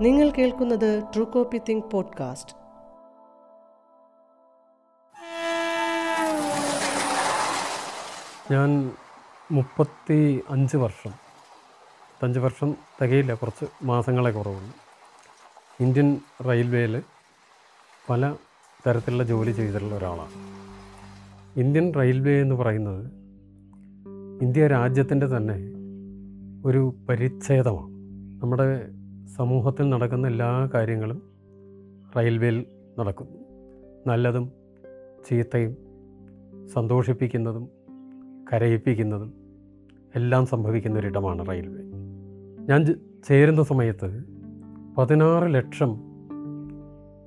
നിങ്ങൾ കേൾക്കുന്നത് true copy think podcast ഞാൻ മുപ്പത്തി അഞ്ച് വർഷം അഞ്ച് വർഷം തികയില്ല കുറച്ച് മാസങ്ങളെ കുറവുള്ളൂ. ഇന്ത്യൻ റെയിൽവേയിൽ പല തരത്തിലുള്ള ജോലി ചെയ്തിട്ടുള്ള ഒരാളാണ്. ഇന്ത്യൻ റെയിൽവേ എന്ന് പറയുന്നത് ഇന്ത്യ രാജ്യത്തിന്റെ തന്നെ ഒരു പരിച്ഛേദമാണ്. നമ്മുടെ സമൂഹത്തിൽ നടക്കുന്ന എല്ലാ കാര്യങ്ങളും റെയിൽവേയിൽ നടക്കുന്നു നല്ലതും ചീത്തയും സന്തോഷിപ്പിക്കുന്നതും കരയിപ്പിക്കുന്നതും എല്ലാം സംഭവിക്കുന്ന ഒരിടമാണ് റെയിൽവേ. ഞാൻ ചേരുന്ന സമയത്ത് പതിനാറ് ലക്ഷം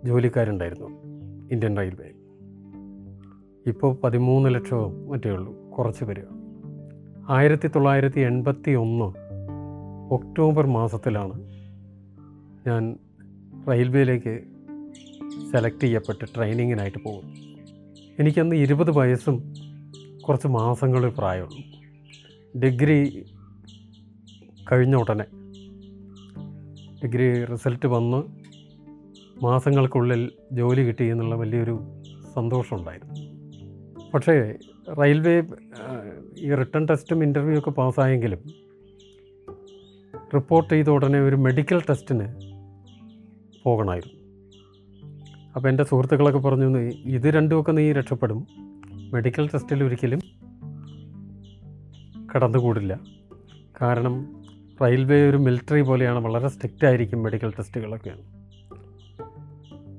ജോലിക്കാരുണ്ടായിരുന്നു ഇന്ത്യൻ റെയിൽവേ ഇപ്പോൾ പതിമൂന്ന് ലക്ഷമോ മറ്റേ ഉള്ളൂ കുറച്ച് വരിക ആയിരത്തി തൊള്ളായിരത്തി എൺപത്തി ഒന്ന് ഒക്ടോബർ മാസത്തിലാണ് ഞാൻ റെയിൽവേയിലേക്ക് സെലക്ട് ചെയ്യപ്പെട്ട് ട്രെയിനിങ്ങിനായിട്ട് പോകും. എനിക്കന്ന് ഇരുപത് വയസ്സും കുറച്ച് മാസങ്ങൾ പ്രായമുള്ളൂ. ഡിഗ്രി കഴിഞ്ഞ ഉടനെ ഡിഗ്രി റിസൾട്ട് വന്ന് മാസങ്ങൾക്കുള്ളിൽ ജോലി കിട്ടി എന്നുള്ള വലിയൊരു സന്തോഷമുണ്ടായിരുന്നു. പക്ഷേ റെയിൽവേ ഈ റിട്ടേൺ ടെസ്റ്റും ഇന്റർവ്യൂ ഒക്കെ പാസ്സായെങ്കിലും റിപ്പോർട്ട് ചെയ്ത ഉടനെ ഒരു മെഡിക്കൽ ടെസ്റ്റിന് പോകണമായിരുന്നു. അപ്പോൾ എന്റെ സുഹൃത്തുക്കളൊക്കെ പറഞ്ഞു "നീ ഇത് രണ്ടുമൊക്കെ നീ രക്ഷപ്പെടും. മെഡിക്കൽ ടെസ്റ്റിൽ ഒരിക്കലും കടന്നുകൂടില്ല. കാരണം റെയിൽവേ ഒരു മിലിറ്ററി പോലെയാണ് വളരെ സ്ട്രിക്റ്റ് ആയിരിക്കും മെഡിക്കൽ ടെസ്റ്റുകളൊക്കെ.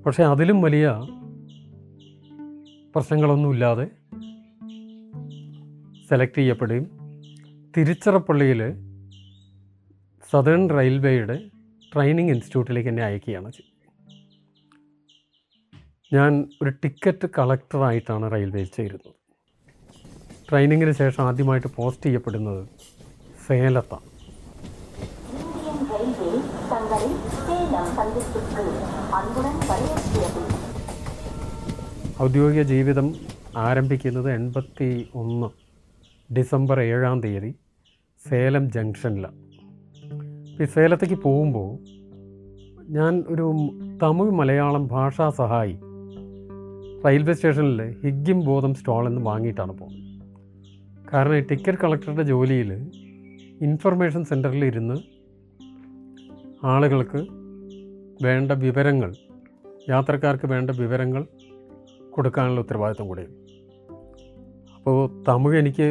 പക്ഷേ അതിലും വലിയ പ്രശ്നങ്ങളൊന്നുമില്ലാതെ സെലക്ട് ചെയ്യപ്പെടുകയും തിരുച്ചിറപ്പള്ളിയിൽ സദേൺ റെയിൽവേയുടെ ട്രെയിനിങ് ഇൻസ്റ്റിറ്റ്യൂട്ടിലേക്ക് എന്നെ അയക്കുകയാണ് ഞാൻ ഒരു ടിക്കറ്റ് കളക്ടറായിട്ടാണ് റെയിൽവേയിൽ ചേരുന്നത്. ട്രെയിനിങ്ങിന് ശേഷം ആദ്യമായിട്ട് പോസ്റ്റ് ചെയ്യപ്പെടുന്നത് സേലത്താണ് ഔദ്യോഗിക ജീവിതം ആരംഭിക്കുന്നത് എൺപത്തി ഒന്ന് ഡിസംബർ ഏഴാം തീയതി സേലം ജംഗ്ഷനിലാണ്. ഈ സേലത്തേക്ക് പോകുമ്പോൾ ഞാൻ ഒരു തമിഴ് മലയാളം ഭാഷാ സഹായി റെയിൽവേ സ്റ്റേഷനിൽ ഹിഗ്ഗിം ബോധം സ്റ്റാളിൽ നിന്ന് വാങ്ങിയിട്ടാണ് പോകുന്നത് കാരണം ഈ ടിക്കറ്റ് കളക്ടറുടെ ജോലിയിൽ ഇൻഫർമേഷൻ സെന്ററിൽ ഇരുന്ന് ആളുകൾക്ക് വേണ്ട വിവരങ്ങൾ യാത്രക്കാർക്ക് വേണ്ട വിവരങ്ങൾ കൊടുക്കാനുള്ള ഉത്തരവാദിത്വം കൂടെ അപ്പോൾ തമിഴ് എനിക്ക്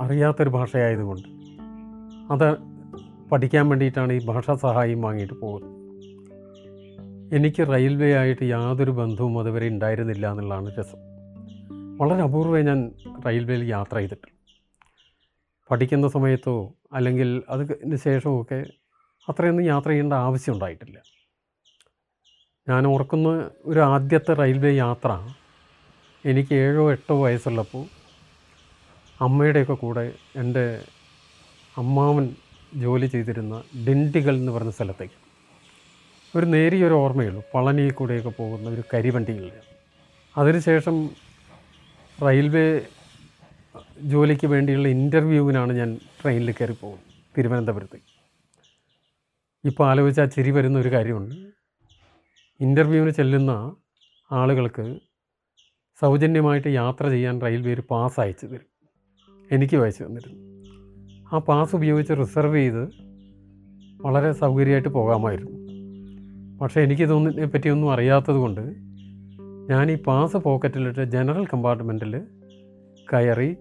അറിയാത്തൊരു ഭാഷയായതുകൊണ്ട് അത് പഠിക്കാൻ വേണ്ടിയിട്ടാണ് ഈ ഭാഷാ സഹായം വാങ്ങിയിട്ട് പോകുന്നത്. എനിക്ക് റെയിൽവേ ആയിട്ട് യാതൊരു ബന്ധവും അതുവരെ ഉണ്ടായിരുന്നില്ല എന്നുള്ളതാണ് രസം. വളരെ അപൂർവമേ ഞാൻ റെയിൽവേയിൽ യാത്ര ചെയ്തിട്ടുള്ളൂ പഠിക്കുന്ന സമയത്തോ അല്ലെങ്കിൽ അതിന് ശേഷമൊക്കെ അത്രയൊന്നും യാത്ര ചെയ്യേണ്ട ആവശ്യം ഉണ്ടായിട്ടില്ല. ഞാൻ ഓർക്കുന്ന ഒരു ആദ്യത്തെ റെയിൽവേ യാത്ര എനിക്ക് ഏഴോ എട്ടോ വയസ്സുള്ളപ്പോൾ അമ്മയുടെയൊക്കെ കൂടെ എന്റെ അമ്മാവൻ ജോലി ചെയ്തിരുന്ന ഡിണ്ടികൾ എന്ന് പറഞ്ഞ സ്ഥലത്തേക്ക് ഒരു നേരിയൊരു ഓർമ്മയുള്ളൂ. പളനി കൂടെയൊക്കെ പോകുന്ന ഒരു കരിവണ്ടിയിൽ. അതിനുശേഷം റെയിൽവേ ജോലിക്ക് വേണ്ടിയുള്ള ഇന്റർവ്യൂവിനാണ് ഞാൻ ട്രെയിനിൽ കയറി പോകുന്നത് തിരുവനന്തപുരത്തേക്ക് ഇപ്പോൾ ആലോചിച്ചാൽ ചിരി വരുന്ന ഒരു കാര്യമുണ്ട്. ഇന്റർവ്യൂവിന് ചെല്ലുന്ന ആളുകൾക്ക് സൗജന്യമായിട്ട് യാത്ര ചെയ്യാൻ റെയിൽവേ ഒരു പാസ് അയച്ചു തരും. എനിക്ക് അയച്ചു തന്നിരുന്നു. ആ പാസ് ഉപയോഗിച്ച് റിസർവ് ചെയ്ത് വളരെ സൗകര്യമായിട്ട് പോകാമായിരുന്നു. പക്ഷേ എനിക്കിതൊന്നിനെ പറ്റിയൊന്നും അറിയാത്തത് കൊണ്ട് ഞാൻ ഈ പാസ് പോക്കറ്റിലിട്ട് ജനറൽ കമ്പാർട്ട്മെന്റിൽ കയറി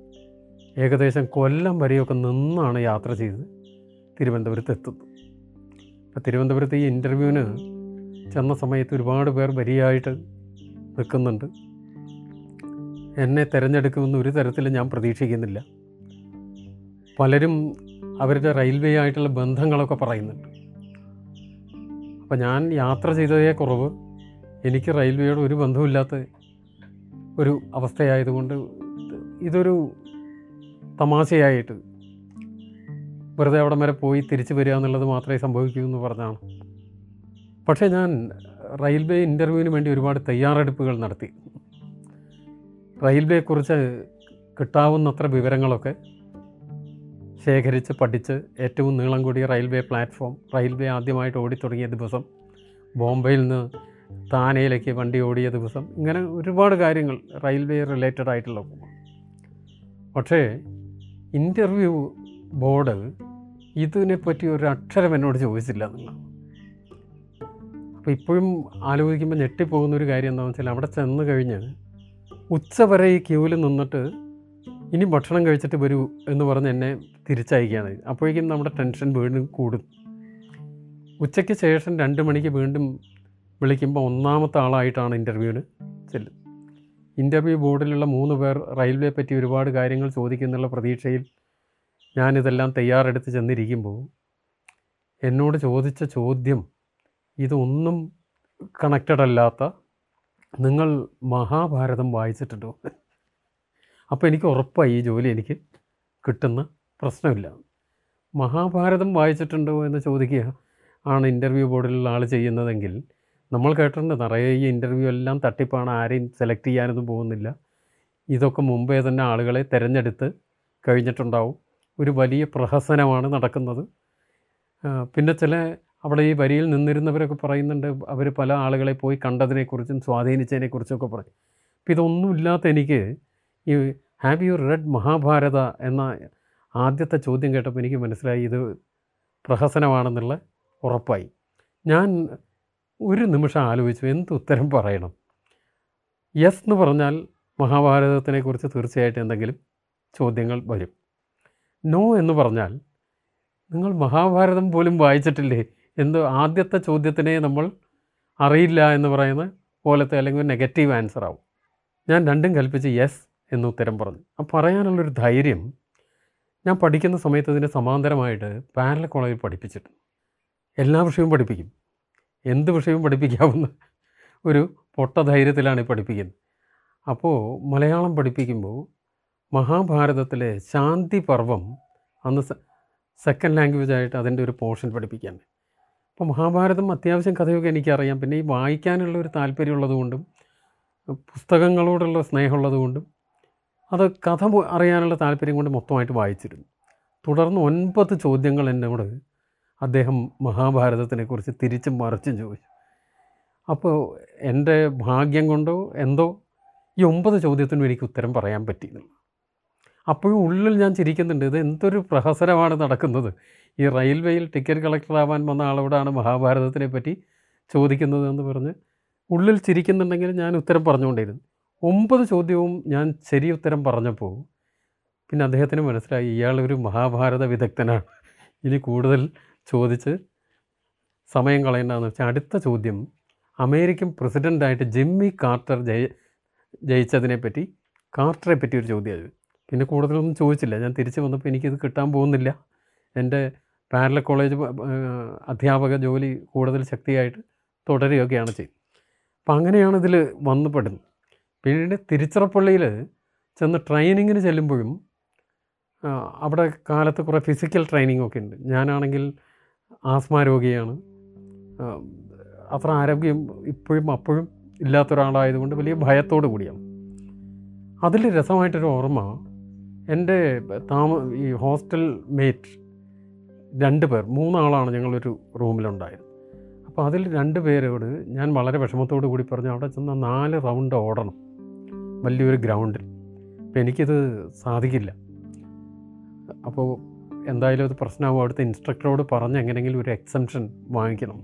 ഏകദേശം കൊല്ലം വരെയൊക്കെ നിന്നാണ് യാത്ര ചെയ്ത് തിരുവനന്തപുരത്ത് എത്തുന്നത് അപ്പോൾ തിരുവനന്തപുരത്ത് ഈ ഇന്റർവ്യൂവിന് ചെന്ന സമയത്ത് ഒരുപാട് പേർ വരിയായിട്ട് നിൽക്കുന്നുണ്ട്. എന്നെ തിരഞ്ഞെടുക്കുമെന്ന് ഒരു തരത്തിലും ഞാൻ പ്രതീക്ഷിക്കുന്നില്ല. പലരും അവരുടെ റെയിൽവേ ആയിട്ടുള്ള ബന്ധങ്ങളൊക്കെ പറയുന്നുണ്ട്. അപ്പം ഞാൻ യാത്ര ചെയ്തതേ കുറവ് എനിക്ക് റെയിൽവേയോട് ഒരു ബന്ധവുമില്ലാത്ത ഒരു അവസ്ഥയായതുകൊണ്ട് ഇതൊരു തമാശയായിട്ട് വെറുതെ അവിടെ വരെ പോയി തിരിച്ചു വരിക എന്നുള്ളത് മാത്രമേ സംഭവിക്കൂ എന്ന് പറഞ്ഞാണ്. പക്ഷേ ഞാൻ റെയിൽവേ ഇന്റർവ്യൂവിന് വേണ്ടി ഒരുപാട് തയ്യാറെടുപ്പുകൾ നടത്തി. റെയിൽവേയെക്കുറിച്ച് കിട്ടാവുന്നത്ര വിവരങ്ങളൊക്കെ ശേഖരിച്ച് പഠിച്ച് ഏറ്റവും നീളം കൂടിയ റെയിൽവേ പ്ലാറ്റ്ഫോം റെയിൽവേ ആദ്യമായിട്ട് ഓടിത്തുടങ്ങിയ ദിവസം ബോംബെയിൽ നിന്ന് താനയിലേക്ക് വണ്ടി ഓടിയ ദിവസം ഇങ്ങനെ ഒരുപാട് കാര്യങ്ങൾ റെയിൽവേ റിലേറ്റഡ് ആയിട്ടുള്ള പക്ഷേ ഇന്റർവ്യൂ ബോർഡ് ഇതിനെപ്പറ്റി ഒരു അക്ഷരം എന്നോട് ചോദിച്ചില്ല എന്നുള്ളതാണ് അപ്പോൾ ഇപ്പോഴും ആലോചിക്കുമ്പോൾ ഞെട്ടിപ്പോകുന്ന ഒരു കാര്യം എന്താണെന്ന് വെച്ചാൽ അവിടെ ചെന്ന് കഴിഞ്ഞ് ഉച്ച വരെ ഈ ക്യൂവിൽ നിന്നിട്ട് ഇനി ഭക്ഷണം കഴിച്ചിട്ട് വരൂ എന്ന് പറഞ്ഞ് എന്നെ തിരിച്ചയക്കുകയാണ്. അപ്പോഴേക്കും നമ്മുടെ ടെൻഷൻ വീണ്ടും കൂടും. ഉച്ചയ്ക്ക് ശേഷം രണ്ട് മണിക്ക് വീണ്ടും വിളിക്കുമ്പോൾ ഒന്നാമത്തെ ആളായിട്ടാണ് ഇന്റർവ്യൂവിന് ചെല്ലും. ഇന്റർവ്യൂ ബോർഡിലുള്ള മൂന്ന് പേർ റെയിൽവേ പറ്റി ഒരുപാട് കാര്യങ്ങൾ ചോദിക്കുന്നുള്ള പ്രതീക്ഷയിൽ ഞാനിതെല്ലാം തയ്യാറെടുത്ത് ചെന്നിരിക്കുമ്പോൾ എന്നോട് ചോദിച്ച ചോദ്യം ഇതൊന്നും കണക്റ്റഡ് അല്ലാത്ത നിങ്ങൾ മഹാഭാരതം വായിച്ചിട്ടുണ്ടോ? അപ്പോൾ എനിക്ക് ഉറപ്പായി ഈ ജോലി എനിക്ക് കിട്ടുന്ന പ്രശ്നമില്ല. മഹാഭാരതം വായിച്ചിട്ടുണ്ടോ എന്ന് ചോദിക്കുക ആണ് ഇന്റർവ്യൂ ബോർഡിലുള്ള ആൾ ചെയ്യുന്നതെങ്കിൽ നമ്മൾ കേട്ടിട്ടുണ്ട് നിറയെ ഈ ഇന്റർവ്യൂ എല്ലാം തട്ടിപ്പാണ് ആരെയും സെലക്ട് ചെയ്യാനൊന്നും പോകുന്നില്ല. ഇതൊക്കെ മുമ്പേ തന്നെ ആളുകളെ തിരഞ്ഞെടുത്ത് കഴിഞ്ഞിട്ടുണ്ടാവും. ഒരു വലിയ പ്രഹസനമാണ് നടക്കുന്നത്. പിന്നെ ചില അവിടെ ഈ വരിയിൽ നിന്നിരുന്നവരൊക്കെ പറയുന്നുണ്ട് അവർ പല ആളുകളെ പോയി കണ്ടതിനെക്കുറിച്ചും സ്വാധീനിച്ചതിനെക്കുറിച്ചും ഒക്കെ പറയും. അപ്പോൾ ഇതൊന്നുമില്ലാത്ത എനിക്ക് ഈ ഹാവ് യു റെഡ് മഹാഭാരത എന്ന ആദ്യത്തെ ചോദ്യം കേട്ടപ്പോൾ എനിക്ക് മനസ്സിലായി ഇത് പ്രഹസനമാണെന്നുള്ള ഉറപ്പായി. ഞാൻ ഒരു നിമിഷം ആലോചിച്ചു എന്ത് ഉത്തരം പറയണം? യെസ് എന്ന് പറഞ്ഞാൽ മഹാഭാരതത്തിനെക്കുറിച്ച് തീർച്ചയായിട്ടും എന്തെങ്കിലും ചോദ്യങ്ങൾ വരും. നോ എന്ന് പറഞ്ഞാൽ നിങ്ങൾ മഹാഭാരതം പോലും വായിച്ചിട്ടില്ലേ? എന്ത് ആദ്യത്തെ ചോദ്യത്തിനെ നമ്മൾ അറിയില്ല എന്ന് പറയുന്ന പോലത്തെ അല്ലെങ്കിൽ നെഗറ്റീവ് ആൻസർ ആവും. ഞാൻ രണ്ടും കൽപ്പിച്ച് യെസ് എന്ന് ഉത്തരം പറഞ്ഞു. ആ പറയാനുള്ളൊരു ധൈര്യം ഞാൻ പഠിക്കുന്ന സമയത്ത് അതിന് സമാന്തരമായിട്ട് പാരല കോളേജിൽ പഠിപ്പിച്ചിട്ട് എല്ലാ വിഷയവും പഠിപ്പിക്കും. എന്ത് വിഷയവും പഠിപ്പിക്കാവുന്ന ഒരു പൊട്ട ധൈര്യത്തിലാണ് പഠിപ്പിക്കുന്നത്. അപ്പോൾ മലയാളം പഠിപ്പിക്കുമ്പോൾ മഹാഭാരതത്തിലെ ശാന്തി പർവം അന്ന് സെക്കൻഡ് ലാംഗ്വേജ് ആയിട്ട് അതിന്റെ ഒരു പോർഷൻ പഠിപ്പിക്കാൻ അപ്പോൾ മഹാഭാരതം അത്യാവശ്യം കഥയൊക്കെ എനിക്കറിയാം. പിന്നെ ഈ വായിക്കാനുള്ള ഒരു താല്പര്യമുള്ളതുകൊണ്ടും പുസ്തകങ്ങളോടുള്ള സ്നേഹമുള്ളതുകൊണ്ടും അത് കഥ അറിയാനുള്ള താല്പര്യം കൊണ്ട് മൊത്തമായിട്ട് വായിച്ചിരുന്നു. തുടർന്ന് ഒൻപത് ചോദ്യങ്ങൾ എന്നോട് അദ്ദേഹം മഹാഭാരതത്തിനെക്കുറിച്ച് തിരിച്ചും മറിച്ചും ചോദിച്ചു. അപ്പോൾ എന്റെ ഭാഗ്യം കൊണ്ടോ എന്തോ ഈ ഒമ്പത് ചോദ്യത്തിനും എനിക്ക് ഉത്തരം പറയാൻ പറ്റിയിരുന്നു അപ്പോഴും ഉള്ളിൽ ഞാൻ ചിരിക്കുന്നുണ്ട് ഇത് എന്തൊരു പ്രഹസനമാണ് നടക്കുന്നത്. ഈ റെയിൽവേയിൽ ടിക്കറ്റ് കളക്ടറാവാൻ വന്ന ആളോടാണ് മഹാഭാരതത്തിനെ പറ്റി ചോദിക്കുന്നത് എന്ന് പറഞ്ഞ് ഉള്ളിൽ ചിരിക്കുന്നുണ്ടെങ്കിൽ ഞാൻ ഉത്തരം പറഞ്ഞുകൊണ്ടിരുന്നു. ഒമ്പത് ചോദ്യവും ഞാൻ ശരി ഉത്തരം പറഞ്ഞപ്പോൾ പിന്നെ അദ്ദേഹത്തിന് മനസ്സിലായി ഇയാൾ ഒരു മഹാഭാരത വിദഗ്ധനാണ്. ഇനി കൂടുതൽ ചോദിച്ച് സമയം കളയേണ്ടതെന്ന് വെച്ചാൽ അടുത്ത ചോദ്യം അമേരിക്കൻ പ്രസിഡന്റായിട്ട് ജിമ്മി കാർട്ടർ ജയ ജയിച്ചതിനെ പറ്റി കാർട്ടറെ പറ്റി ഒരു ചോദ്യമായിരുന്നു. പിന്നെ കൂടുതലൊന്നും ചോദിച്ചില്ല. ഞാൻ തിരിച്ചു വന്നപ്പോൾ എനിക്കിത് കിട്ടാൻ പോകുന്നില്ല. എന്റെ പാരല കോളേജ് അധ്യാപക ജോലി കൂടുതൽ ശക്തിയായിട്ട് തുടരുകയൊക്കെയാണ് ചെയ്യുന്നത് അപ്പം അങ്ങനെയാണ് ഇതിൽ വന്ന് പെടുന്നത് പിന്നീട് തിരുച്ചിറപ്പള്ളിയിൽ ചെന്ന് ട്രെയിനിങ്ങിന് ചെല്ലുമ്പോഴും അവിടെ കാലത്ത് കുറേ ഫിസിക്കൽ ട്രെയിനിങ് ഒക്കെ ഉണ്ട്. ഞാനാണെങ്കിൽ ആസ്മ രോഗിയാണ്. അത്ര ആരോഗ്യം ഇപ്പോഴും അപ്പോഴും ഇല്ലാത്ത ഒരാളായതുകൊണ്ട് വലിയ ഭയത്തോട് കൂടിയാണ്. അതിൽ രസമായിട്ടൊരു ഓർമ്മ എന്റെ താമ ഈ ഹോസ്റ്റൽ മേറ്റ് രണ്ട് പേർ മൂന്നാളാണ് ഞങ്ങളൊരു റൂമിലുണ്ടായത്. അപ്പോൾ അതിൽ രണ്ട് പേരോട് ഞാൻ വളരെ വിഷമത്തോടു കൂടി പറഞ്ഞു അവിടെ ചെന്ന് നാല് റൗണ്ട് ഓടണം. വലിയൊരു ഗ്രൗണ്ടിൽ അപ്പോൾ എനിക്കിത് സാധിക്കില്ല. അപ്പോൾ എന്തായാലും അത് പ്രശ്നമാവും. അവിടുത്തെ ഇൻസ്ട്രക്ടറോട് പറഞ്ഞ് എങ്ങനെയെങ്കിലും ഒരു എക്സംഷൻ വാങ്ങിക്കണം.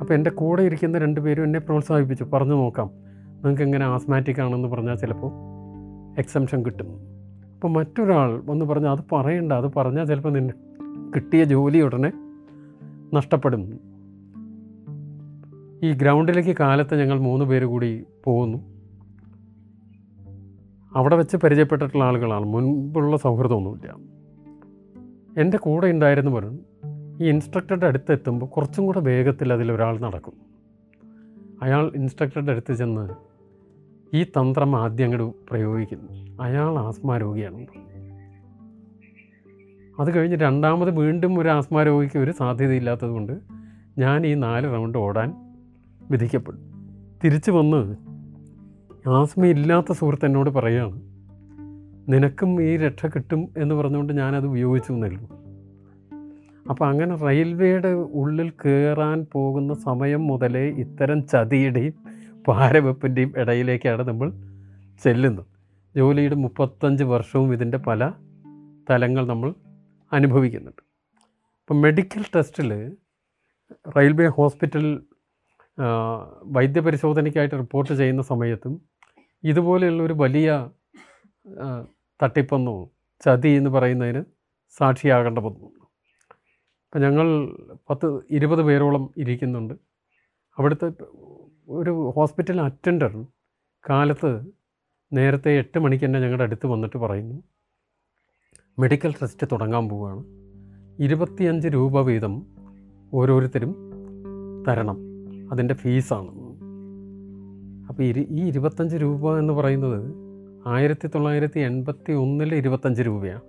അപ്പോൾ എന്റെ കൂടെ ഇരിക്കുന്ന രണ്ട് പേരും എന്നെ പ്രോത്സാഹിപ്പിച്ചു. പറഞ്ഞു നോക്കാം. നിങ്ങൾക്ക് എങ്ങനെ ആസ്മാറ്റിക് ആണെന്ന് പറഞ്ഞാൽ ചിലപ്പോൾ എക്സംഷൻ കിട്ടും. അപ്പോൾ മറ്റൊരാൾ വന്ന് പറഞ്ഞാൽ അത് പറയണ്ട. അത് പറഞ്ഞാൽ ചിലപ്പോൾ നിന്നെ കിട്ടിയ ജോലി ഉടനെ നഷ്ടപ്പെടും. ഈ ഗ്രൗണ്ടിലേക്ക് കാലത്ത് ഞങ്ങൾ മൂന്ന് പേര് കൂടി പോകുന്നു. അവിടെ വെച്ച് പരിചയപ്പെട്ടിട്ടുള്ള ആളുകളാണ്. മുൻപുള്ള സൗഹൃദമൊന്നുമില്ല. എന്റെ കൂടെ ഉണ്ടായിരുന്നവർ ഈ ഇൻസ്ട്രക്ടറുടെ അടുത്ത് എത്തുമ്പോൾ കുറച്ചും കൂടെ വേഗത്തിൽ അതിലൊരാൾ നടക്കും. അയാൾ ഇൻസ്ട്രക്ടറുടെ അടുത്ത് ചെന്ന് ഈ തന്ത്രം ആദ്യം അങ്ങോട്ട് പ്രയോഗിക്കുന്നു. അയാൾ ആസ്മാ രോഗിയാണ് അത് കഴിഞ്ഞ് രണ്ടാമത് വീണ്ടും ഒരു ആസ്മാ രോഗിക്ക് ഒരു സാധ്യതയില്ലാത്തത് കൊണ്ട് ഞാൻ ഈ നാല് റൗണ്ട് ഓടാൻ വിധിക്കപ്പെടും. തിരിച്ചു വന്ന് ആസ്മയില്ലാത്ത സുഹൃത്ത് എന്നോട് പറയുകയാണ് നിനക്കും ഈ രക്ഷ കിട്ടും എന്ന് പറഞ്ഞുകൊണ്ട് ഞാനത് ഉപയോഗിച്ചു എന്നല്ലോ അപ്പോൾ അങ്ങനെ റെയിൽവേയുടെ ഉള്ളിൽ കയറാൻ പോകുന്ന സമയം മുതലേ ഇത്തരം ചതിയുടെയും പാരവെപ്പിന്റെയും ഇടയിലേക്കാണ് നമ്മൾ ചെല്ലുന്നത്. ജോലിയുടെ മുപ്പത്തഞ്ച് വർഷവും ഇതിന്റെ പല തലങ്ങൾ നമ്മൾ അനുഭവിക്കുന്നുണ്ട്. അപ്പം മെഡിക്കൽ ടെസ്റ്റിൽ റെയിൽവേ ഹോസ്പിറ്റൽ വൈദ്യപരിശോധനയ്ക്കായിട്ട് റിപ്പോർട്ട് ചെയ്യുന്ന സമയത്തും ഇതുപോലെയുള്ള ഒരു വലിയ തട്ടിപ്പെന്നോ ചതി എന്ന് പറയുന്നതിന് സാക്ഷിയാകേണ്ട പോകുന്നു അപ്പം ഞങ്ങൾ പത്ത് ഇരുപത് പേരോളം ഇരിക്കുന്നുണ്ട്. അവിടുത്തെ ഒരു ഹോസ്പിറ്റൽ അറ്റൻഡർ കാലത്ത് നേരത്തെ എട്ട് മണിക്ക് തന്നെ ഞങ്ങളുടെ അടുത്ത് വന്നിട്ട് പറയുന്നു മെഡിക്കൽ ട്രസ്റ്റ് തുടങ്ങാൻ പോവുകയാണ് ഇരുപത്തിയഞ്ച് രൂപ വീതം ഓരോരുത്തരും തരണം. അതിന്റെ ഫീസാണ്. അപ്പോൾ ഇരു ഈ ഇരുപത്തഞ്ച് രൂപ എന്ന് പറയുന്നത് ആയിരത്തി തൊള്ളായിരത്തി എൺപത്തി ഒന്നിൽ ഇരുപത്തഞ്ച് രൂപയാണ്.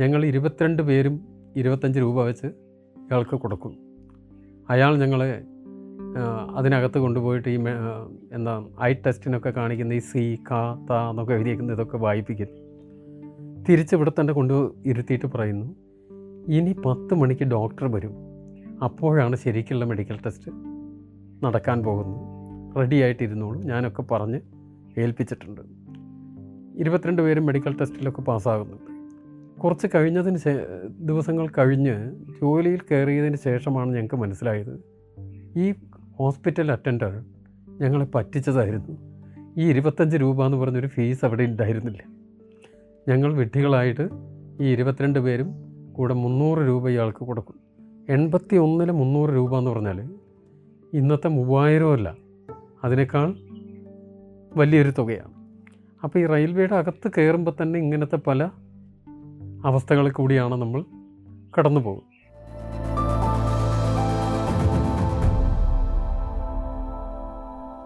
ഞങ്ങൾ ഇരുപത്തിരണ്ട് പേരും ഇരുപത്തഞ്ച് രൂപ വെച്ച് ഇയാൾക്ക് കൊടുക്കും. അയാൾ ഞങ്ങളെ അതിനകത്ത് കൊണ്ടുപോയിട്ട് ഈ എന്താ ഐ ടെസ്റ്റിനൊക്കെ കാണിക്കുന്ന ഈ സി കാ ത എന്നൊക്കെ എഴുതിയിരിക്കുന്ന ഇതൊക്കെ വായിപ്പിക്കും. തിരിച്ച് ഇവിടെ തന്നെ കൊണ്ട് ഇരുത്തിയിട്ട് പറയുന്നു ഇനി പത്ത് മണിക്ക് ഡോക്ടർ വരും. അപ്പോഴാണ് ശരിക്കുള്ള മെഡിക്കൽ ടെസ്റ്റ്. നടക്കാൻ പോകുന്നത് റെഡി ആയിട്ടിരുന്നോളൂ ഞാനൊക്കെ പറഞ്ഞ് ഏൽപ്പിച്ചിട്ടുണ്ട്. ഇരുപത്തിരണ്ട് പേരും മെഡിക്കൽ ടെസ്റ്റിലൊക്കെ പാസ്സാകുന്നുണ്ട്. കുറച്ച് കഴിഞ്ഞതിന് ശേ ദിവസങ്ങൾ കഴിഞ്ഞ് ജോലിയിൽ കയറിയതിന് ശേഷമാണ് ഞങ്ങൾക്ക് മനസ്സിലായത്. ഈ ഹോസ്പിറ്റൽ അറ്റൻഡർ ഞങ്ങളെ പറ്റിച്ചതായിരുന്നു. ഈ ഇരുപത്തഞ്ച് രൂപ എന്ന് പറഞ്ഞൊരു ഫീസ് അവിടെ ഉണ്ടായിരുന്നില്ല. ഞങ്ങൾ വിഡ്ഢികളായിട്ട് ഈ ഇരുപത്തിരണ്ട് പേരും കൂടെ മുന്നൂറ് രൂപ ഇയാൾക്ക് കൊടുക്കും. എൺപത്തി ഒന്നിന് മുന്നൂറ് രൂപ എന്ന് പറഞ്ഞാൽ ഇന്നത്തെ മൂവായിരം അല്ല. അതിനേക്കാൾ വലിയൊരു തുകയാണ്. അപ്പോൾ ഈ റെയിൽവേയുടെ അകത്ത് കയറുമ്പോൾ തന്നെ ഇങ്ങനത്തെ പല അവസ്ഥകളിൽ കൂടിയാണ് നമ്മൾ കടന്നു പോകുന്നത്.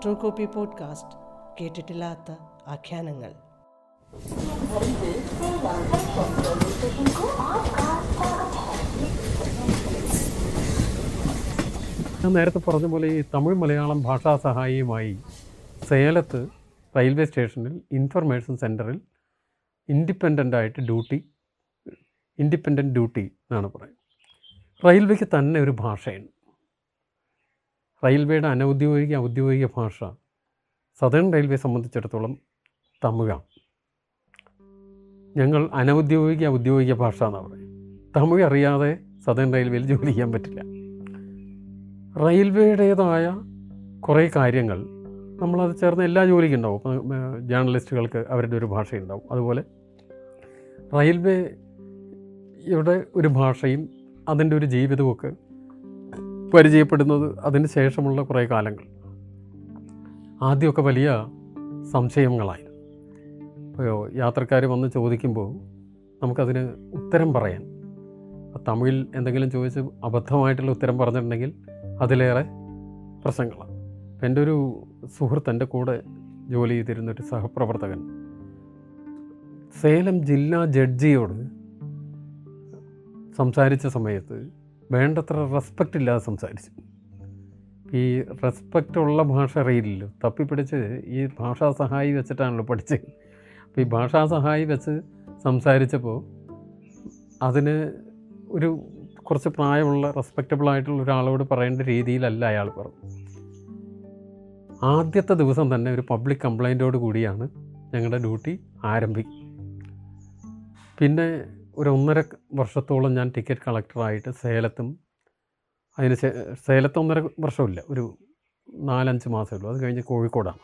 ട്രൂ കോപ്പി പോഡ്കാസ്റ്റ് കേട്ടിട്ടില്ലാത്ത ആഖ്യാനങ്ങൾ. ഞാൻ നേരത്തെ പറഞ്ഞ പോലെ ഈ തമിഴ് മലയാളം ഭാഷാ സഹായിയുമായി സേലത്ത് റെയിൽവേ സ്റ്റേഷനിൽ ഇൻഫർമേഷൻ സെന്ററിൽ ഇൻഡിപെൻഡന്റ് ആയിട്ട് ഡ്യൂട്ടി ഇൻഡിപെൻഡന്റ് ഡ്യൂട്ടി എന്നാണ് പറയുന്നത്. റെയിൽവേക്ക് തന്നെ ഒരു ഭാഷയുണ്ട് റെയിൽവേയുടെ അനൗദ്യോഗിക ഔദ്യോഗിക ഭാഷ സദേൺ റെയിൽവേ സംബന്ധിച്ചിടത്തോളം തമിഴാണ്. ഞങ്ങൾ അനൗദ്യോഗിക ഔദ്യോഗിക ഭാഷ എന്നാണ് പറയുന്നത്. തമിഴ് അറിയാതെ സദേൺ റെയിൽവേയിൽ ജോലി ചെയ്യാൻ പറ്റില്ല. റെയിൽവേയുടേതായ കുറേ കാര്യങ്ങൾ നമ്മളത് ചേർന്ന് എല്ലാ ജോലിക്കും ഉണ്ടാവും. ജേർണലിസ്റ്റുകൾക്ക് അവരുടെ ഒരു ഭാഷയുണ്ടാവും. അതുപോലെ റെയിൽവേ ഇവിടെ ഒരു ഭാഷയും അതിന്റെ ഒരു ജീവിതവുമൊക്കെ പരിചയപ്പെടുന്നത് അതിന് ശേഷമുള്ള കുറേ കാലങ്ങൾ. ആദ്യമൊക്കെ വലിയ സംശയങ്ങളായിരുന്നു ഇപ്പോൾ യാത്രക്കാർ വന്ന് ചോദിക്കുമ്പോൾ നമുക്കതിന് ഉത്തരം പറയാൻ അപ്പോൾ തമിഴിൽ എന്തെങ്കിലും ചോദിച്ച് അബദ്ധമായിട്ടുള്ള ഉത്തരം പറഞ്ഞിട്ടുണ്ടെങ്കിൽ അതിലേറെ പ്രശ്നങ്ങളാണ് എന്റെ ഒരു സുഹൃത്ത് എന്റെ കൂടെ ജോലി ചെയ്തിരുന്ന ഒരു സഹപ്രവർത്തകൻ സേലം ജില്ലാ ജഡ്ജിയോട് സംസാരിച്ച സമയത്ത് വേണ്ടത്ര റെസ്പെക്റ്റ് ഇല്ലാതെ സംസാരിച്ചു. ഈ റെസ്പെക്റ്റ് ഉള്ള ഭാഷ അറിയില്ലല്ലോ. തപ്പിപ്പിടിച്ച് ഈ ഭാഷാ സഹായി വെച്ചിട്ടാണല്ലോ പഠിച്ചത് അപ്പോൾ ഈ ഭാഷാ സഹായി വെച്ച് സംസാരിച്ചപ്പോൾ അതിന് ഒരു കുറച്ച് പ്രായമുള്ള റെസ്പെക്റ്റബിൾ ആയിട്ടുള്ള ഒരാളോട് പറയേണ്ട രീതിയിലല്ല അയാൾ പറഞ്ഞു ആദ്യത്തെ ദിവസം തന്നെ ഒരു പബ്ലിക് കംപ്ലൈന്റോട് കൂടിയാണ് ഞങ്ങളുടെ ഡ്യൂട്ടി ആരംഭിക്കും പിന്നെ ഒരു ഒന്നര വർഷത്തോളം ഞാൻ ടിക്കറ്റ് കളക്ടറായിട്ട് സേലത്തും അതിന് സേലത്ത് ഒന്നര വർഷമില്ല ഒരു നാലഞ്ച് മാസമേ ഉള്ളൂ. അത് കഴിഞ്ഞ് കോഴിക്കോടാണ്.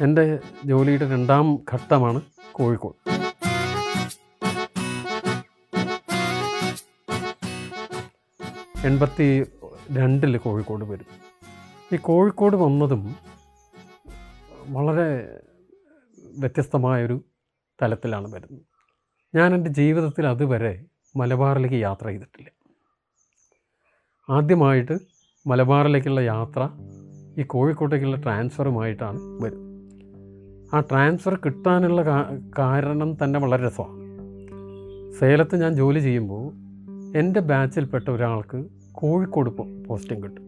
എന്റെ ജോലിയുടെ രണ്ടാം ഘട്ടമാണ് കോഴിക്കോട്. എൺപത്തി രണ്ടിൽ കോഴിക്കോട് വരും. ഈ കോഴിക്കോട് വന്നതും വളരെ വ്യത്യസ്തമായൊരു തലത്തിലാണ് വരുന്നത്. ഞാൻ എന്റെ ജീവിതത്തിൽ അതുവരെ മലബാറിലേക്ക് യാത്ര ചെയ്തിട്ടില്ല. ആദ്യമായിട്ട് മലബാറിലേക്കുള്ള യാത്ര ഈ കോഴിക്കോട്ടേക്കുള്ള ട്രാൻസ്ഫറുമായിട്ടാണ് വരുന്നത്. ആ ട്രാൻസ്ഫർ കിട്ടാനുള്ള കാരണം തന്നെ വളരെ രസമാണ്. സേലത്ത് ഞാൻ ജോലി ചെയ്യുമ്പോൾ എന്റെ ബാച്ചിൽപ്പെട്ട ഒരാൾക്ക് കോഴിക്കോട് പോസ്റ്റിംഗ് കിട്ടും.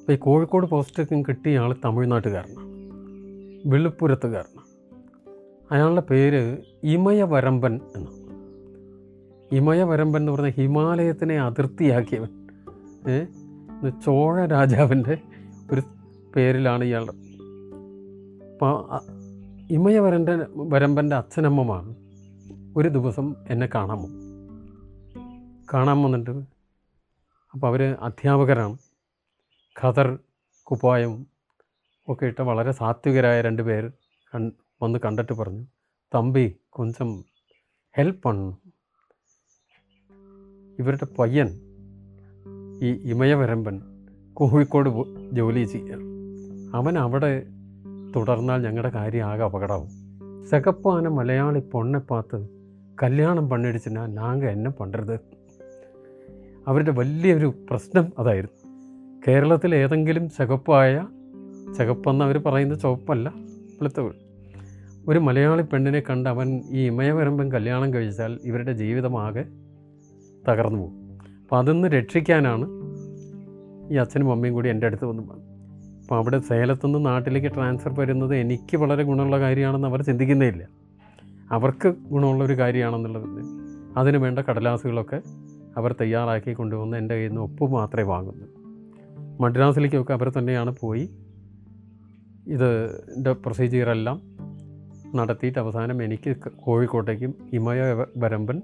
അപ്പോൾ ഈ കോഴിക്കോട് പോസ്റ്റിംഗ് കിട്ടിയ ആൾ തമിഴ്നാട്ടുകാരനാണ്. വെളുപ്പുരത്തുകാരനാണ്. അയാളുടെ പേര് ഇമയവരമ്പൻ എന്നാണ്. ഇമയവരമ്പൻ എന്ന് പറഞ്ഞാൽ ഹിമാലയത്തിനെ അതിർത്തിയാക്കിയവൻ. ചോഴ രാജാവിന്റെ ഒരു പേരിലാണ് ഇയാളുടെ. അപ്പോൾ ഇമയവരന്റെ വരമ്പന്റെ അച്ഛനമ്മമാണ് ഒരു ദിവസം എന്നെ കാണാൻ വന്നു. കാണാൻ വന്നിട്ട് അപ്പോൾ അവർ അധ്യാപകരാണ്. ഖദർ കുപ്പായം ഒക്കെ ഇട്ട വളരെ സാത്വികരായ രണ്ട് പേർ വന്ന് കണ്ടിട്ട് പറഞ്ഞു തമ്പി കൊഞ്ചം ഹെൽപ്പ് പണ്ണു. ഇവരുടെ പയ്യൻ ഈ ഇമയവരമ്പൻ കോഴിക്കോട് ജോലി ചെയ്യുകയാണ് അവൻ അവിടെ തുടർന്നാൽ ഞങ്ങളുടെ കാര്യം ആകെ അപകടമാവും. സെകപ്പാന മലയാളി പൊണ്ണെ പാത്ത് കല്യാണം പണിടിച്ചിനാ നാങ്ക എന്നെ പണ്ടരുത്. അവരുടെ വലിയൊരു പ്രശ്നം അതായിരുന്നു. കേരളത്തിൽ ഏതെങ്കിലും ചകപ്പായ ചകപ്പെന്ന് അവർ പറയുന്ന ചുവപ്പല്ല വെളുത്ത ഒരു മലയാളി പെണ്ണിനെ കണ്ട് അവൻ ഈ ഇമയവരമ്പൻ കല്യാണം കഴിച്ചാൽ ഇവരുടെ ജീവിതമാകെ തകർന്നു പോകും. അപ്പം അതൊന്ന് രക്ഷിക്കാനാണ് ഈ അച്ഛനും അമ്മയും കൂടി എന്റെ അടുത്ത് വന്ന് പറഞ്ഞു അപ്പോൾ അവിടെ സേലത്തുനിന്ന് നാട്ടിലേക്ക് ട്രാൻസ്ഫർ വരുന്നത് എനിക്ക് വളരെ ഗുണമുള്ള കാര്യമാണെന്ന് അവർ ചിന്തിക്കുന്നേ ഇല്ല. അവർക്ക് ഗുണമുള്ള ഒരു കാര്യമാണെന്നുള്ളത് അതിന് വേണ്ട കടലാസുകളൊക്കെ അവർ തയ്യാറാക്കി കൊണ്ടുവന്ന് എന്റെ കയ്യിൽ നിന്ന് ഒപ്പ് മാത്രമേ വാങ്ങുന്നു. മദ്രാസിലേക്കൊക്കെ അവർ തന്നെയാണ് പോയി ഇത് പ്രൊസീജിയറെല്ലാം നടത്തിയിട്ട് അവസാനം എനിക്ക് കോഴിക്കോട്ടേക്കും ഇമയ വരമ്പൻ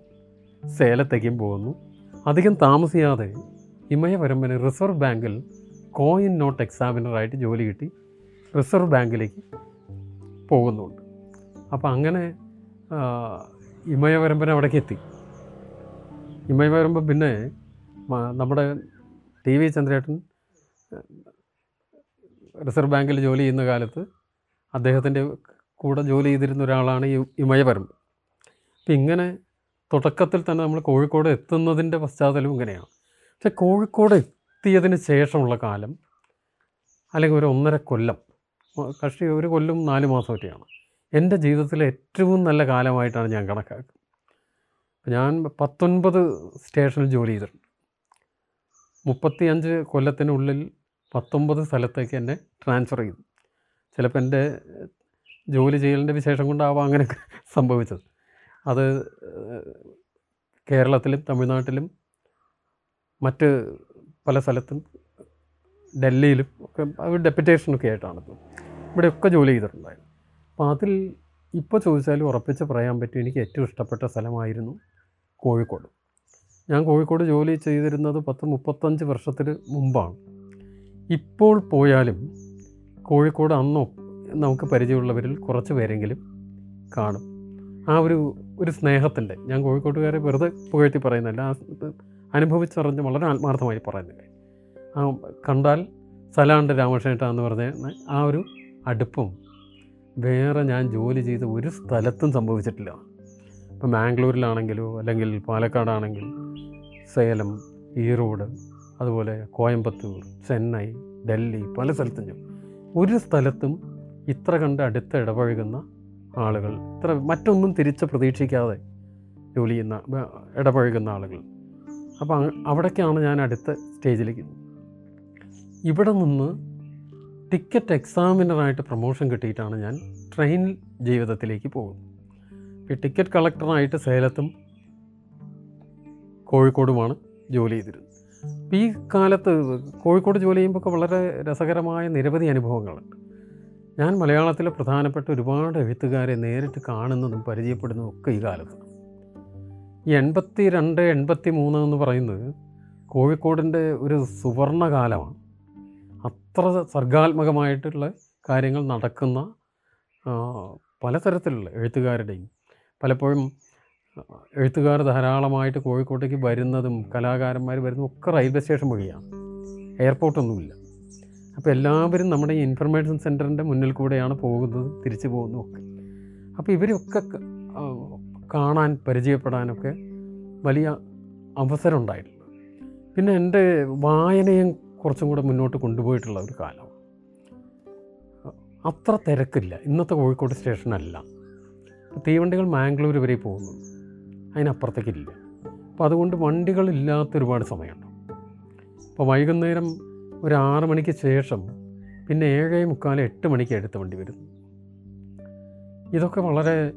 സേലത്തേക്കും പോകുന്നു. അധികം താമസിയാതെ ഇമയ വരമ്പന് റിസർവ് ബാങ്കിൽ കോയിൻ നോട്ട് എക്സാമിനറായിട്ട് ജോലി കിട്ടി. റിസർവ് ബാങ്കിലേക്ക് പോകുന്നുണ്ട്. അപ്പോൾ അങ്ങനെ ഇമയ വരമ്പൻ അവിടേക്ക് എത്തി. ഇമയവരമ്പൻ പിന്നെ മ- നമ്മുടെ ടി വി ചന്ദ്രേട്ടൻ റിസർവ് ബാങ്കിൽ ജോലി ചെയ്യുന്ന കാലത്ത് അദ്ദേഹത്തിന്റെ കൂടെ ജോലി ചെയ്തിരുന്ന ഒരാളാണ് ഈ ഇമയവരമ്പ് അപ്പം ഇങ്ങനെ തുടക്കത്തിൽ തന്നെ നമ്മൾ കോഴിക്കോട് എത്തുന്നതിന്റെ പശ്ചാത്തലം ഇങ്ങനെയാണ്. പക്ഷെ കോഴിക്കോട് എത്തിയതിന് ശേഷമുള്ള കാലം അല്ലെങ്കിൽ ഒരു ഒന്നര കൊല്ലം കക്ഷി ഒരു കൊല്ലം നാല് മാസം മാസമൊക്കെയാണ് എന്റെ ജീവിതത്തിലെ ഏറ്റവും നല്ല കാലമായിട്ടാണ് ഞാൻ കണക്കാക്കുന്നത്. ഞാൻ പത്തൊൻപത് സ്റ്റേഷനിൽ ജോലി ചെയ്തിട്ടുണ്ട്. മുപ്പത്തി അഞ്ച് കൊല്ലത്തിനുള്ളിൽ പത്തൊമ്പത് സ്ഥലത്തേക്ക് എന്നെ ട്രാൻസ്ഫർ ചെയ്തു. ചിലപ്പോൾ എന്റെ ജോലി ചെയ്യലിന്റെ വിശേഷം കൊണ്ടാവാം അങ്ങനെ സംഭവിച്ചത്. അത് കേരളത്തിലും തമിഴ്നാട്ടിലും മറ്റ് പല സ്ഥലത്തും ഡൽഹിയിലും ഒക്കെ ഡെപ്യൂട്ടേഷനൊക്കെ ആയിട്ടാണ്. ഇവിടെയൊക്കെ ജോലി ചെയ്തിട്ടുണ്ടായിരുന്നു. അപ്പോൾ അതിൽ ഇപ്പോൾ ചോദിച്ചാൽ ഉറപ്പിച്ച് പറയാൻ പറ്റും എനിക്ക് ഏറ്റവും ഇഷ്ടപ്പെട്ട സ്ഥലമായിരുന്നു കോഴിക്കോട്. ഞാൻ കോഴിക്കോട് ജോലി ചെയ്തിരുന്നത് പത്ത് മുപ്പത്തഞ്ച് വർഷത്തിന് മുമ്പാണ്. ഇപ്പോൾ പോയാലും കോഴിക്കോട് അന്നോ നമുക്ക് പരിചയമുള്ളവരിൽ കുറച്ച് പേരെങ്കിലും കാണും. ആ ഒരു ഒരു സ്നേഹത്തിന്റെ ഞാൻ കോഴിക്കോട്ടുകാരെ വെറുതെ പുകഴ്ത്തി പറയുന്നില്ല ആ അനുഭവിച്ചറിഞ്ഞ് വളരെ ആത്മാർത്ഥമായി പറയുന്നില്ല ആ കണ്ടാൽ സലാണ്ട് രാമകൃഷ്ണേട്ട എന്ന് പറഞ്ഞ ആ ഒരു അടുപ്പം വേറെ ഞാൻ ജോലി ചെയ്ത ഒരു സ്ഥലത്തും സംഭവിച്ചിട്ടില്ല. ഇപ്പം മാംഗ്ലൂരിലാണെങ്കിലോ അല്ലെങ്കിൽ പാലക്കാടാണെങ്കിൽ സേലം ഈറോഡ് അതുപോലെ കോയമ്പത്തൂർ ചെന്നൈ ഡൽഹി പല സ്ഥലത്തും ഒരു സ്ഥലത്തും ഇത്ര കണ്ട് അടുത്ത് ഇടപഴകുന്ന ആളുകൾ ഇത്ര മറ്റൊന്നും തിരിച്ച് പ്രതീക്ഷിക്കാതെ ജോലി ചെയ്യുന്ന ഇടപഴകുന്ന ആളുകൾ. അപ്പോൾ അവിടേക്കാണ് ഞാൻ അടുത്ത സ്റ്റേജിലേക്ക് ഇവിടെ നിന്ന് ടിക്കറ്റ് എക്സാമിനറായിട്ട് പ്രൊമോഷൻ കിട്ടിയിട്ടാണ് ഞാൻ ട്രെയിൻ ജീവിതത്തിലേക്ക് പോകുന്നത്. ഈ ടിക്കറ്റ് കളക്ടറായിട്ട് സേലത്തും കോഴിക്കോടുമാണ് ജോലി ചെയ്തിരുന്നത്. അപ്പോൾ ഈ കാലത്ത് കോഴിക്കോട് ജോലി ചെയ്യുമ്പോൾ വളരെ രസകരമായ നിരവധി അനുഭവങ്ങളുണ്ട്. ഞാൻ മലയാളത്തിലെ പ്രധാനപ്പെട്ട ഒരുപാട് എഴുത്തുകാരെ നേരിട്ട് കാണുന്നതും പരിചയപ്പെടുന്നതും ഒക്കെ ഈ കാലത്ത്. ഈ എൺപത്തി രണ്ട് എൺപത്തി മൂന്ന് എന്ന് പറയുന്നത് കോഴിക്കോടിന്റെ ഒരു സുവർണ കാലമാണ് അത്ര സർഗാത്മകമായിട്ടുള്ള കാര്യങ്ങൾ നടക്കുന്ന പലതരത്തിലുള്ള എഴുത്തുകാരുടെയും പലപ്പോഴും എഴുത്തുകാർ ധാരാളമായിട്ട് കോഴിക്കോട്ടേക്ക് വരുന്നതും കലാകാരന്മാർ വരുന്നതും ഒക്കെ റെയിൽവേ സ്റ്റേഷൻ വഴിയാണ്. എയർപോർട്ടൊന്നുമില്ല അപ്പോൾ എല്ലാവരും നമ്മുടെ ഈ ഇൻഫർമേഷൻ സെന്ററിന്റെ മുന്നിൽ കൂടെയാണ് പോകുന്നത് തിരിച്ചു പോകുന്നതും ഒക്കെ അപ്പോൾ ഇവരൊക്കെ കാണാൻ പരിചയപ്പെടാനൊക്കെ വലിയ അവസരം ഉണ്ടായിട്ടുണ്ട് പിന്നെ എന്റെ വായനയും കുറച്ചും കൂടെ മുന്നോട്ട് കൊണ്ടുപോയിട്ടുള്ള ഒരു കാലം അത്ര തിരക്കില്ല. ഇന്നത്തെ കോഴിക്കോട് സ്റ്റേഷനല്ല. തീവണ്ടികൾ മാംഗ്ലൂർ വരെ പോകുന്നു. അതിനപ്പുറത്തേക്കില്ല. അപ്പോൾ അതുകൊണ്ട് വണ്ടികളില്ലാത്ത ഒരുപാട് സമയമുണ്ട്. അപ്പോൾ വൈകുന്നേരം ഒരു ആറ് മണിക്ക് ശേഷം പിന്നെ ഏഴേ മുക്കാൽ എട്ട് മണിക്ക് അടുത്ത വണ്ടി വരും. ഇതൊക്കെ വളരെ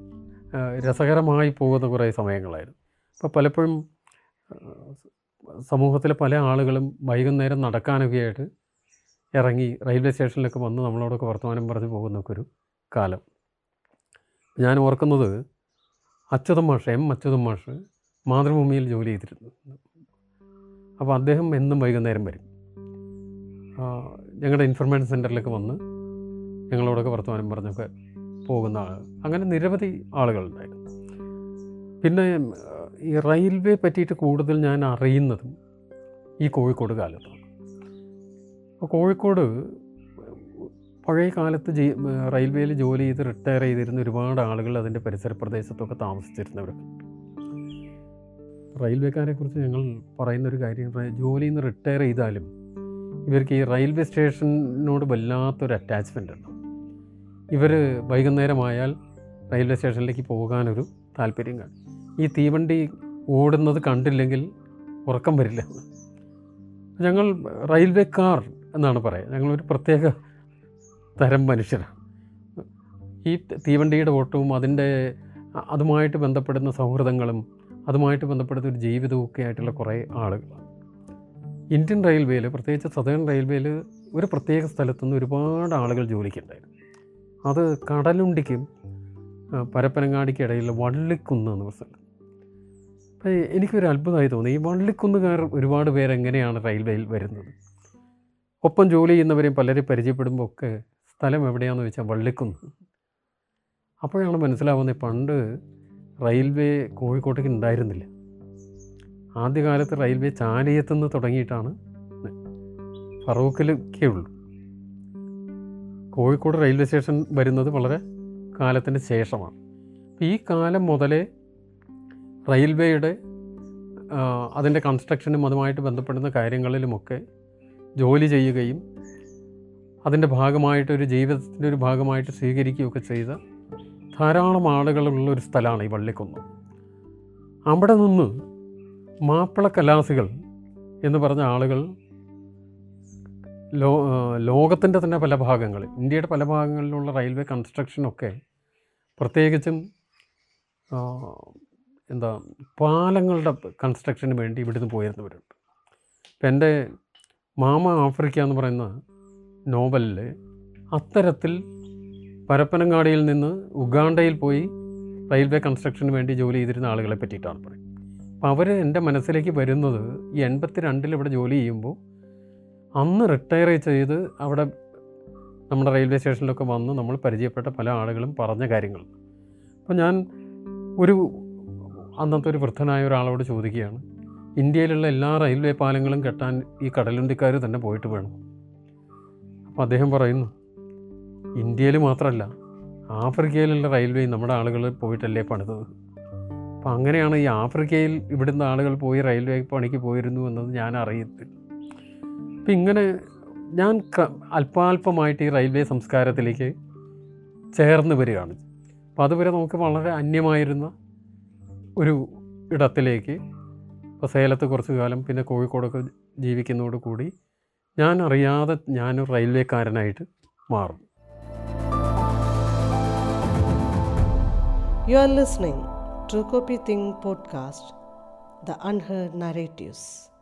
രസകരമായി പോകുന്ന കുറേ സമയങ്ങളായിരുന്നു. അപ്പോൾ പലപ്പോഴും സമൂഹത്തിലെ പല ആളുകളും വൈകുന്നേരം നടക്കാനൊക്കെ ആയിട്ട് ഇറങ്ങി റെയിൽവേ സ്റ്റേഷനിലൊക്കെ വന്ന് നമ്മളോടൊക്കെ വർത്തമാനം പറഞ്ഞ് പോകുന്നൊക്കെ ഒരു കാലം. ഞാൻ ഓർക്കുന്നത് അച്യുതം മാഷ് എം അച്യുതം മാഷ് മാതൃഭൂമിയിൽ ജോലി ചെയ്തിരുന്നു. അപ്പോൾ അദ്ദേഹം എന്നും വൈകുന്നേരം വരും. ഞങ്ങളുടെ ഇൻഫർമേഷൻ സെന്ററിലൊക്കെ വന്ന് ഞങ്ങളോടൊക്കെ വർത്തമാനം പറഞ്ഞൊക്കെ പോകുന്ന ആൾ. അങ്ങനെ നിരവധി ആളുകളുണ്ടായിരുന്നു പിന്നെ ഈ റെയിൽവേ പറ്റിയിട്ട് കൂടുതൽ ഞാൻ അറിയുന്നതും ഈ കോഴിക്കോട് കാലത്താണ്. അപ്പോൾ കോഴിക്കോട് പഴയ കാലത്ത് ജി റെയിൽവേയിൽ ജോലി ചെയ്ത് റിട്ടയർ ചെയ്തിരുന്ന ഒരുപാട് ആളുകൾ അതിന്റെ പരിസര പ്രദേശത്തൊക്കെ താമസിച്ചിരുന്നവരൊക്കെ റെയിൽവേക്കാരെ കുറിച്ച് ഞങ്ങൾ പറയുന്നൊരു കാര്യം ജോലി നിന്ന് റിട്ടയർ ചെയ്താലും ഇവർക്ക് ഈ റെയിൽവേ സ്റ്റേഷനോട് വല്ലാത്തൊരു അറ്റാച്ച്മെന്റ് ഉണ്ട്. ഇവർ വൈകുന്നേരമായാൽ റെയിൽവേ സ്റ്റേഷനിലേക്ക് പോകാനൊരു താല്പര്യം കാണും ഈ തീവണ്ടി ഓടുന്നത് കണ്ടില്ലെങ്കിൽ ഉറക്കം വരില്ല. ഞങ്ങൾ റെയിൽവേ കാർ എന്നാണ് പറയുക. ഞങ്ങളൊരു പ്രത്യേക തരം മനുഷ്യരാണ് ഈ തീവണ്ടിയുടെ ഓട്ടവും അതിന്റെ അതുമായിട്ട് ബന്ധപ്പെടുന്ന സൗഹൃദങ്ങളും അതുമായിട്ട് ബന്ധപ്പെടുന്ന ഒരു ജീവിതവും ഒക്കെ ആയിട്ടുള്ള കുറേ ആളുകൾ ഇന്ത്യൻ റെയിൽവേയിൽ പ്രത്യേകിച്ച് സദേൺ റെയിൽവേയിൽ ഒരു പ്രത്യേക സ്ഥലത്തുനിന്ന് ഒരുപാട് ആളുകൾ ജോലിക്കുണ്ടായിരുന്നു. അത് കടലുണ്ടിക്കും പരപ്പനങ്ങാടിക്കിടയിലെ വള്ളിക്കുന്ന് എന്ന് സ്ഥലം. അപ്പം എനിക്കൊരു അത്ഭുതമായി തോന്നി. ഈ വള്ളിക്കുന്നുകാർ ഒരുപാട് പേരെങ്ങനെയാണ് റെയിൽവേയിൽ വരുന്നത്? ഒപ്പം ജോലി ചെയ്യുന്നവരെയും പലരെ പരിചയപ്പെടുമ്പോൾ ഒക്കെ സ്ഥലം എവിടെയാണെന്ന് വെച്ചാൽ വള്ളിക്കുന്ന്. അപ്പോഴാണ് മനസ്സിലാവുന്നത് പണ്ട് റെയിൽവേ കോഴിക്കോട്ടേക്ക് ഉണ്ടായിരുന്നില്ല ആദ്യകാലത്ത് റെയിൽവേ ചാലിയത്തു നിന്ന് തുടങ്ങിയിട്ടാണ് ഫറൂഖിലൊക്കെ ഉള്ളൂ കോഴിക്കോട് റെയിൽവേ സ്റ്റേഷൻ വരുന്നത് വളരെ കാലത്തിന് ശേഷമാണ്. ഈ കാലം മുതലേ റെയിൽവേയുടെ അതിന്റെ കൺസ്ട്രക്ഷനും അതുമായിട്ട് ബന്ധപ്പെടുന്ന കാര്യങ്ങളിലുമൊക്കെ ജോലി ചെയ്യുകയും അതിന്റെ ഭാഗമായിട്ട് ഒരു ജീവിതത്തിന്റെ ഒരു ഭാഗമായിട്ട് സ്വീകരിക്കുകയൊക്കെ ചെയ്ത ധാരാളം ആളുകളുള്ള ഒരു സ്ഥലമാണ് ഈ വള്ളിക്കുന്ന്. അവിടെ നിന്ന് മാപ്പിള കലാസികൾ എന്ന് പറഞ്ഞ ആളുകൾ ലോ ലോകത്തിന്റെ തന്നെ പല ഭാഗങ്ങളിൽ ഇന്ത്യയുടെ പല ഭാഗങ്ങളിലുള്ള റെയിൽവേ കൺസ്ട്രക്ഷനൊക്കെ പ്രത്യേകിച്ചും എന്താ പാലങ്ങളുടെ കൺസ്ട്രക്ഷന് വേണ്ടി ഇവിടുന്ന് പോയിരുന്നവരുണ്ട്. ഇപ്പം എന്റെ മാമ ആഫ്രിക്ക എന്ന് പറയുന്ന നോവലിൽ അത്തരത്തിൽ പരപ്പനങ്ങാടിയിൽ നിന്ന് ഉഗാണ്ടയിൽ പോയി റെയിൽവേ കൺസ്ട്രക്ഷന് വേണ്ടി ജോലി ചെയ്തിരുന്ന ആളുകളെ പറ്റിയിട്ടാണ് പറയുന്നത്. അപ്പോൾ അവർ എന്റെ മനസ്സിലേക്ക് വരുന്നത് ഈ എൺപത്തി രണ്ടിൽ ഇവിടെ ജോലി ചെയ്യുമ്പോൾ അന്ന് റിട്ടയർ ചെയ്ത് അവിടെ നമ്മുടെ റെയിൽവേ സ്റ്റേഷനിലൊക്കെ വന്ന് നമ്മൾ പരിചയപ്പെട്ട പല ആളുകളും പറഞ്ഞ കാര്യങ്ങൾ. അപ്പോൾ ഞാൻ ഒരു അന്നത്തെ ഒരു വൃദ്ധനായ ഒരാളോട് ചോദിക്കുകയാണ് ഇന്ത്യയിലുള്ള എല്ലാ റെയിൽവേ പാലങ്ങളും കെട്ടാൻ ഈ കടലുണ്ടിക്കാർ തന്നെ പോയിട്ട് വേണം? അപ്പോൾ അദ്ദേഹം പറയുന്നു ഇന്ത്യയിൽ മാത്രമല്ല ആഫ്രിക്കയിലുള്ള റെയിൽവേ നമ്മുടെ ആളുകൾ പോയിട്ടല്ലേ പണിതത്? അപ്പോൾ അങ്ങനെയാണ് ഈ ആഫ്രിക്കയിൽ ഇവിടുന്ന് ആളുകൾ പോയി റെയിൽവേ പണിക്ക് പോയിരുന്നു എന്നത് ഞാൻ അറിയത്തില്ല അപ്പം ഇങ്ങനെ ഞാൻ അല്പാൽപമായിട്ട് ഈ റെയിൽവേ സംസ്കാരത്തിലേക്ക് ചേർന്ന് വരികയാണ്. അപ്പം അതുവരെ നമുക്ക് വളരെ അന്യമായിരുന്ന ഒരു ഇടത്തിലേക്ക് ഇപ്പോൾ സേലത്ത് കുറച്ച് കാലം പിന്നെ കോഴിക്കോടൊക്കെ ജീവിക്കുന്നതോട് കൂടി ഞാൻ ഞാനറിയാതെ ഞാനൊരു റെയിൽവേക്കാരനായിട്ട് മാറും. You are listening true copy think podcast the unheard narratives